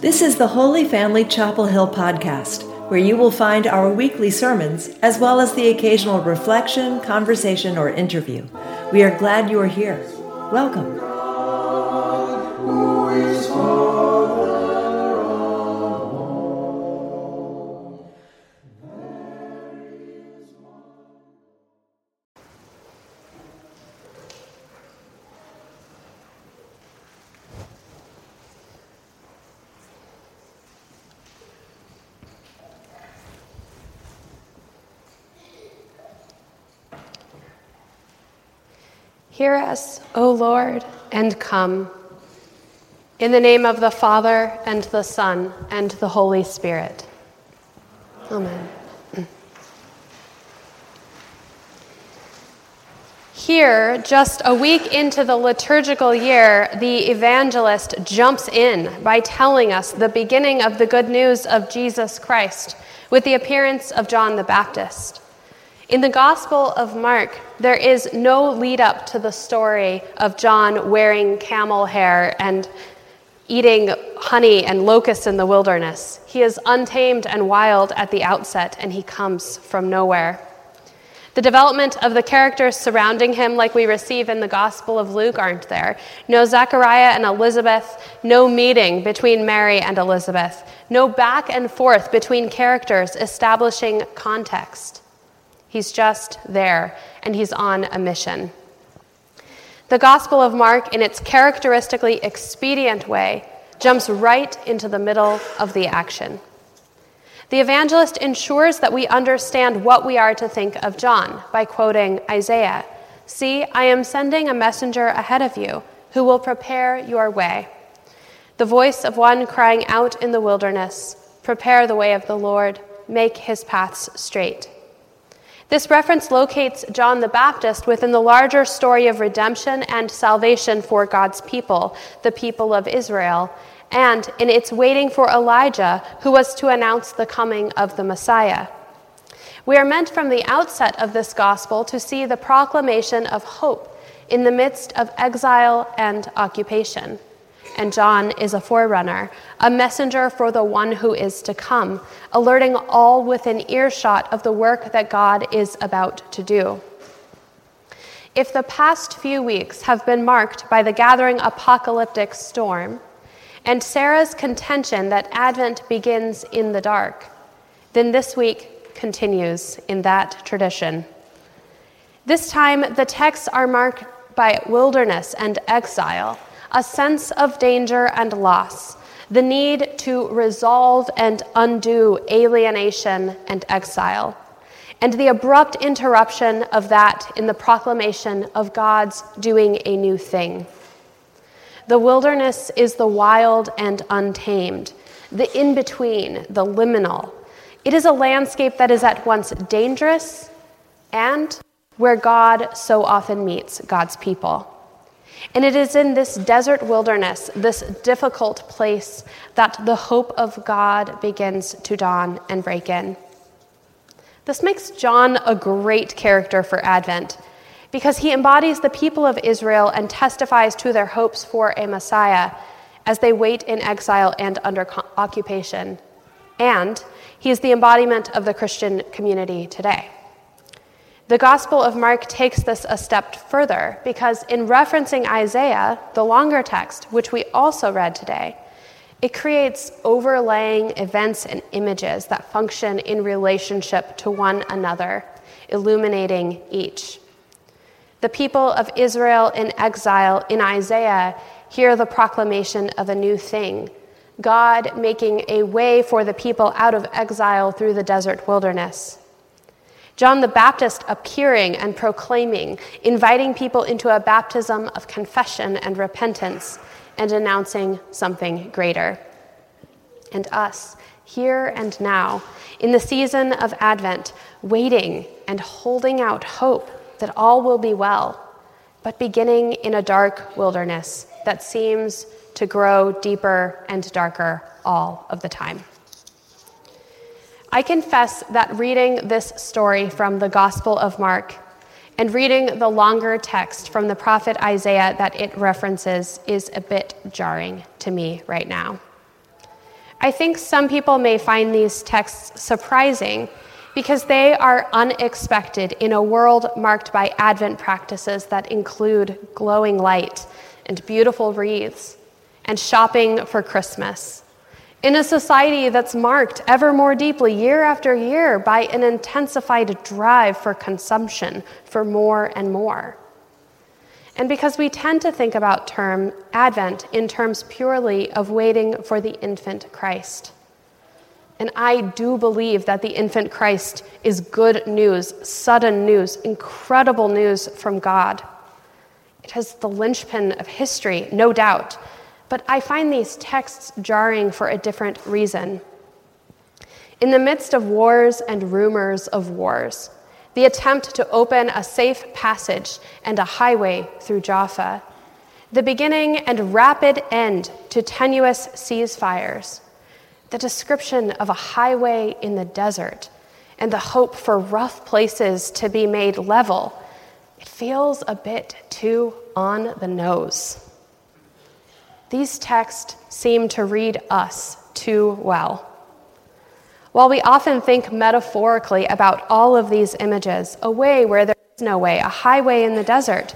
This is the Holy Family Chapel Hill podcast, where you will find our weekly sermons as well as the occasional reflection, conversation, or interview. We are glad you are here. Welcome. Hear us, O Lord, and come. In the name of the Father, and the Son, and the Holy Spirit. Amen. Here, just a week into the liturgical year, the evangelist jumps in by telling us the beginning of the good news of Jesus Christ with the appearance of John the Baptist. In the Gospel of Mark, there is no lead up to the story of John wearing camel hair and eating honey and locusts in the wilderness. He is untamed and wild at the outset, and he comes from nowhere. The development of the characters surrounding him, like we receive in the Gospel of Luke, aren't there. No Zechariah and Elizabeth, no meeting between Mary and Elizabeth, no back and forth between characters establishing context. He's just there, and he's on a mission. The Gospel of Mark, in its characteristically expedient way, jumps right into the middle of the action. The evangelist ensures that we understand what we are to think of John by quoting Isaiah See, I am sending a messenger ahead of you who will prepare your way. The voice of one crying out in the wilderness Prepare the way of the Lord, make his paths straight. This reference locates John the Baptist within the larger story of redemption and salvation for God's people, the people of Israel, and in its waiting for Elijah, who was to announce the coming of the Messiah. We are meant from the outset of this gospel to see the proclamation of hope in the midst of exile and occupation and John is a forerunner, a messenger for the one who is to come, alerting all within earshot of the work that God is about to do. If the past few weeks have been marked by the gathering apocalyptic storm and Sarah's contention that Advent begins in the dark, then this week continues in that tradition. This time, the texts are marked by wilderness and exile a sense of danger and loss, the need to resolve and undo alienation and exile, and the abrupt interruption of that in the proclamation of God's doing a new thing. The wilderness is the wild and untamed, the in between, the liminal. It is a landscape that is at once dangerous and where God so often meets God's people. And it is in this desert wilderness, this difficult place, that the hope of God begins to dawn and break in. This makes John a great character for Advent because he embodies the people of Israel and testifies to their hopes for a Messiah as they wait in exile and under occupation. And he is the embodiment of the Christian community today. The Gospel of Mark takes this a step further because, in referencing Isaiah, the longer text, which we also read today, it creates overlaying events and images that function in relationship to one another, illuminating each. The people of Israel in exile in Isaiah hear the proclamation of a new thing God making a way for the people out of exile through the desert wilderness. John the Baptist appearing and proclaiming, inviting people into a baptism of confession and repentance, and announcing something greater. And us, here and now, in the season of Advent, waiting and holding out hope that all will be well but beginning in a dark wilderness that seems to grow deeper and darker all of the time. I confess that reading this story from the Gospel of Mark and reading the longer text from the prophet Isaiah that it references is a bit jarring to me right now. I think some people may find these texts surprising because they are unexpected in a world marked by Advent practices that include glowing light and beautiful wreaths and shopping for Christmas in a society that's marked ever more deeply year after year by an intensified drive for consumption, for more and more. And because we tend to think about term Advent in terms purely of waiting for the infant Christ. And I do believe that the infant Christ is good news, sudden news, incredible news from God. It is the linchpin of history, no doubt, but I find these texts jarring for a different reason. In the midst of wars and rumors of wars, the attempt to open a safe passage and a highway through Rafah, the beginning and rapid end to tenuous ceasefires, the description of a highway in the desert, and the hope for rough places to be made level, it feels a bit too on the nose. These texts seem to read us too well. While we often think metaphorically about all of these images, a way where there is no way, a highway in the desert,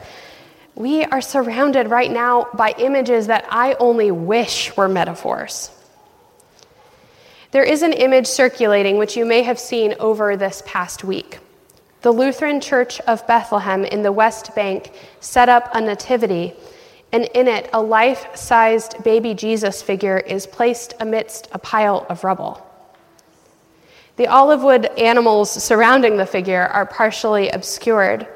we are surrounded right now by images that I only wish were metaphors. There is an image circulating which you may have seen over this past week. The Lutheran Church of Bethlehem in the West Bank set up a nativity and in it, a life sized baby Jesus figure is placed amidst a pile of rubble. The olive wood animals surrounding the figure are partially obscured,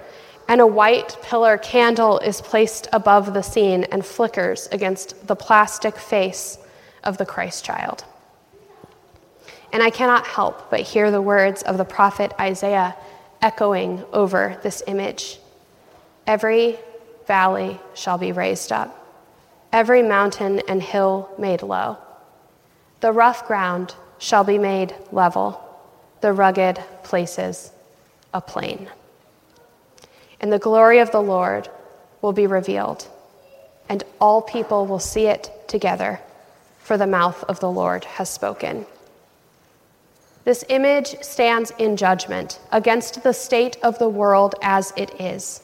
and a white pillar candle is placed above the scene and flickers against the plastic face of the Christ child. And I cannot help but hear the words of the prophet Isaiah echoing over this image. Every valley shall be raised up, every mountain and hill made low. The rough ground shall be made level, the rugged places a plain. And the glory of the Lord will be revealed, and all people will see it together, for the mouth of the Lord has spoken. This image stands in judgment against the state of the world as it is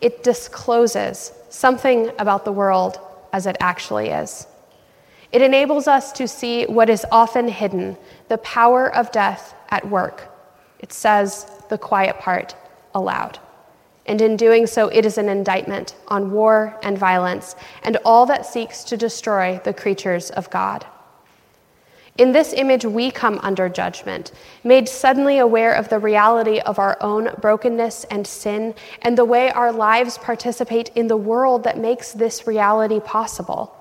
it discloses something about the world as it actually is. It enables us to see what is often hidden the power of death at work. It says the quiet part aloud. And in doing so, it is an indictment on war and violence and all that seeks to destroy the creatures of God. In this image, we come under judgment, made suddenly aware of the reality of our own brokenness and sin, and the way our lives participate in the world that makes this reality possible.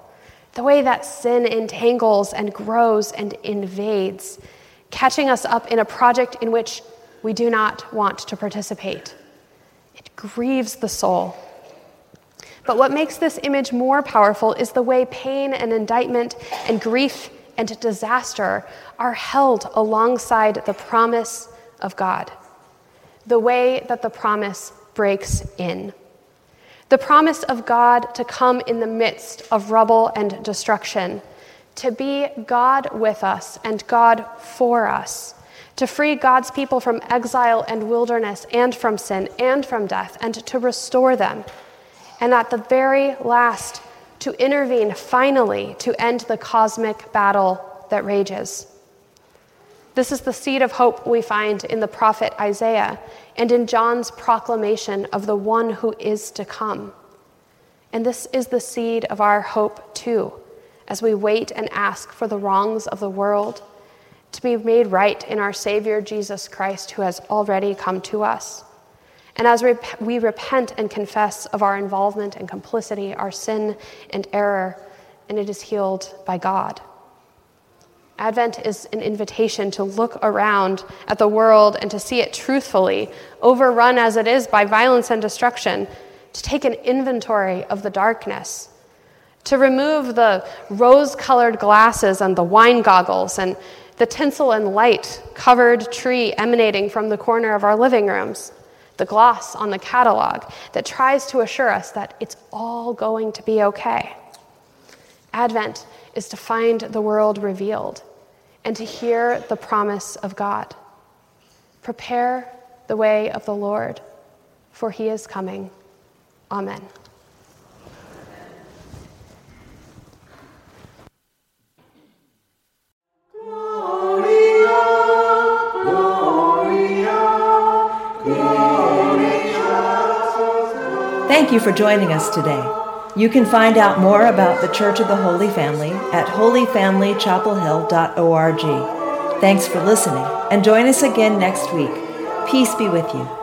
The way that sin entangles and grows and invades, catching us up in a project in which we do not want to participate. It grieves the soul. But what makes this image more powerful is the way pain and indictment and grief and disaster are held alongside the promise of God, the way that the promise breaks in. The promise of God to come in the midst of rubble and destruction, to be God with us and God for us, to free God's people from exile and wilderness and from sin and from death, and to restore them. And at the very last, to intervene finally to end the cosmic battle that rages. This is the seed of hope we find in the prophet Isaiah and in John's proclamation of the one who is to come. And this is the seed of our hope, too, as we wait and ask for the wrongs of the world to be made right in our Savior Jesus Christ, who has already come to us. And as we repent and confess of our involvement and complicity, our sin and error, and it is healed by God. Advent is an invitation to look around at the world and to see it truthfully, overrun as it is by violence and destruction, to take an inventory of the darkness, to remove the rose colored glasses and the wine goggles and the tinsel and light covered tree emanating from the corner of our living rooms, the gloss on the catalog that tries to assure us that it's all going to be okay. Advent is to find the world revealed and to hear the promise of God. Prepare the way of the Lord, for he is coming. Amen. Thank you for joining us today. You can find out more about the Church of the Holy Family at holyfamilychapelhill.org. Thanks for listening, and join us again next week. Peace be with you.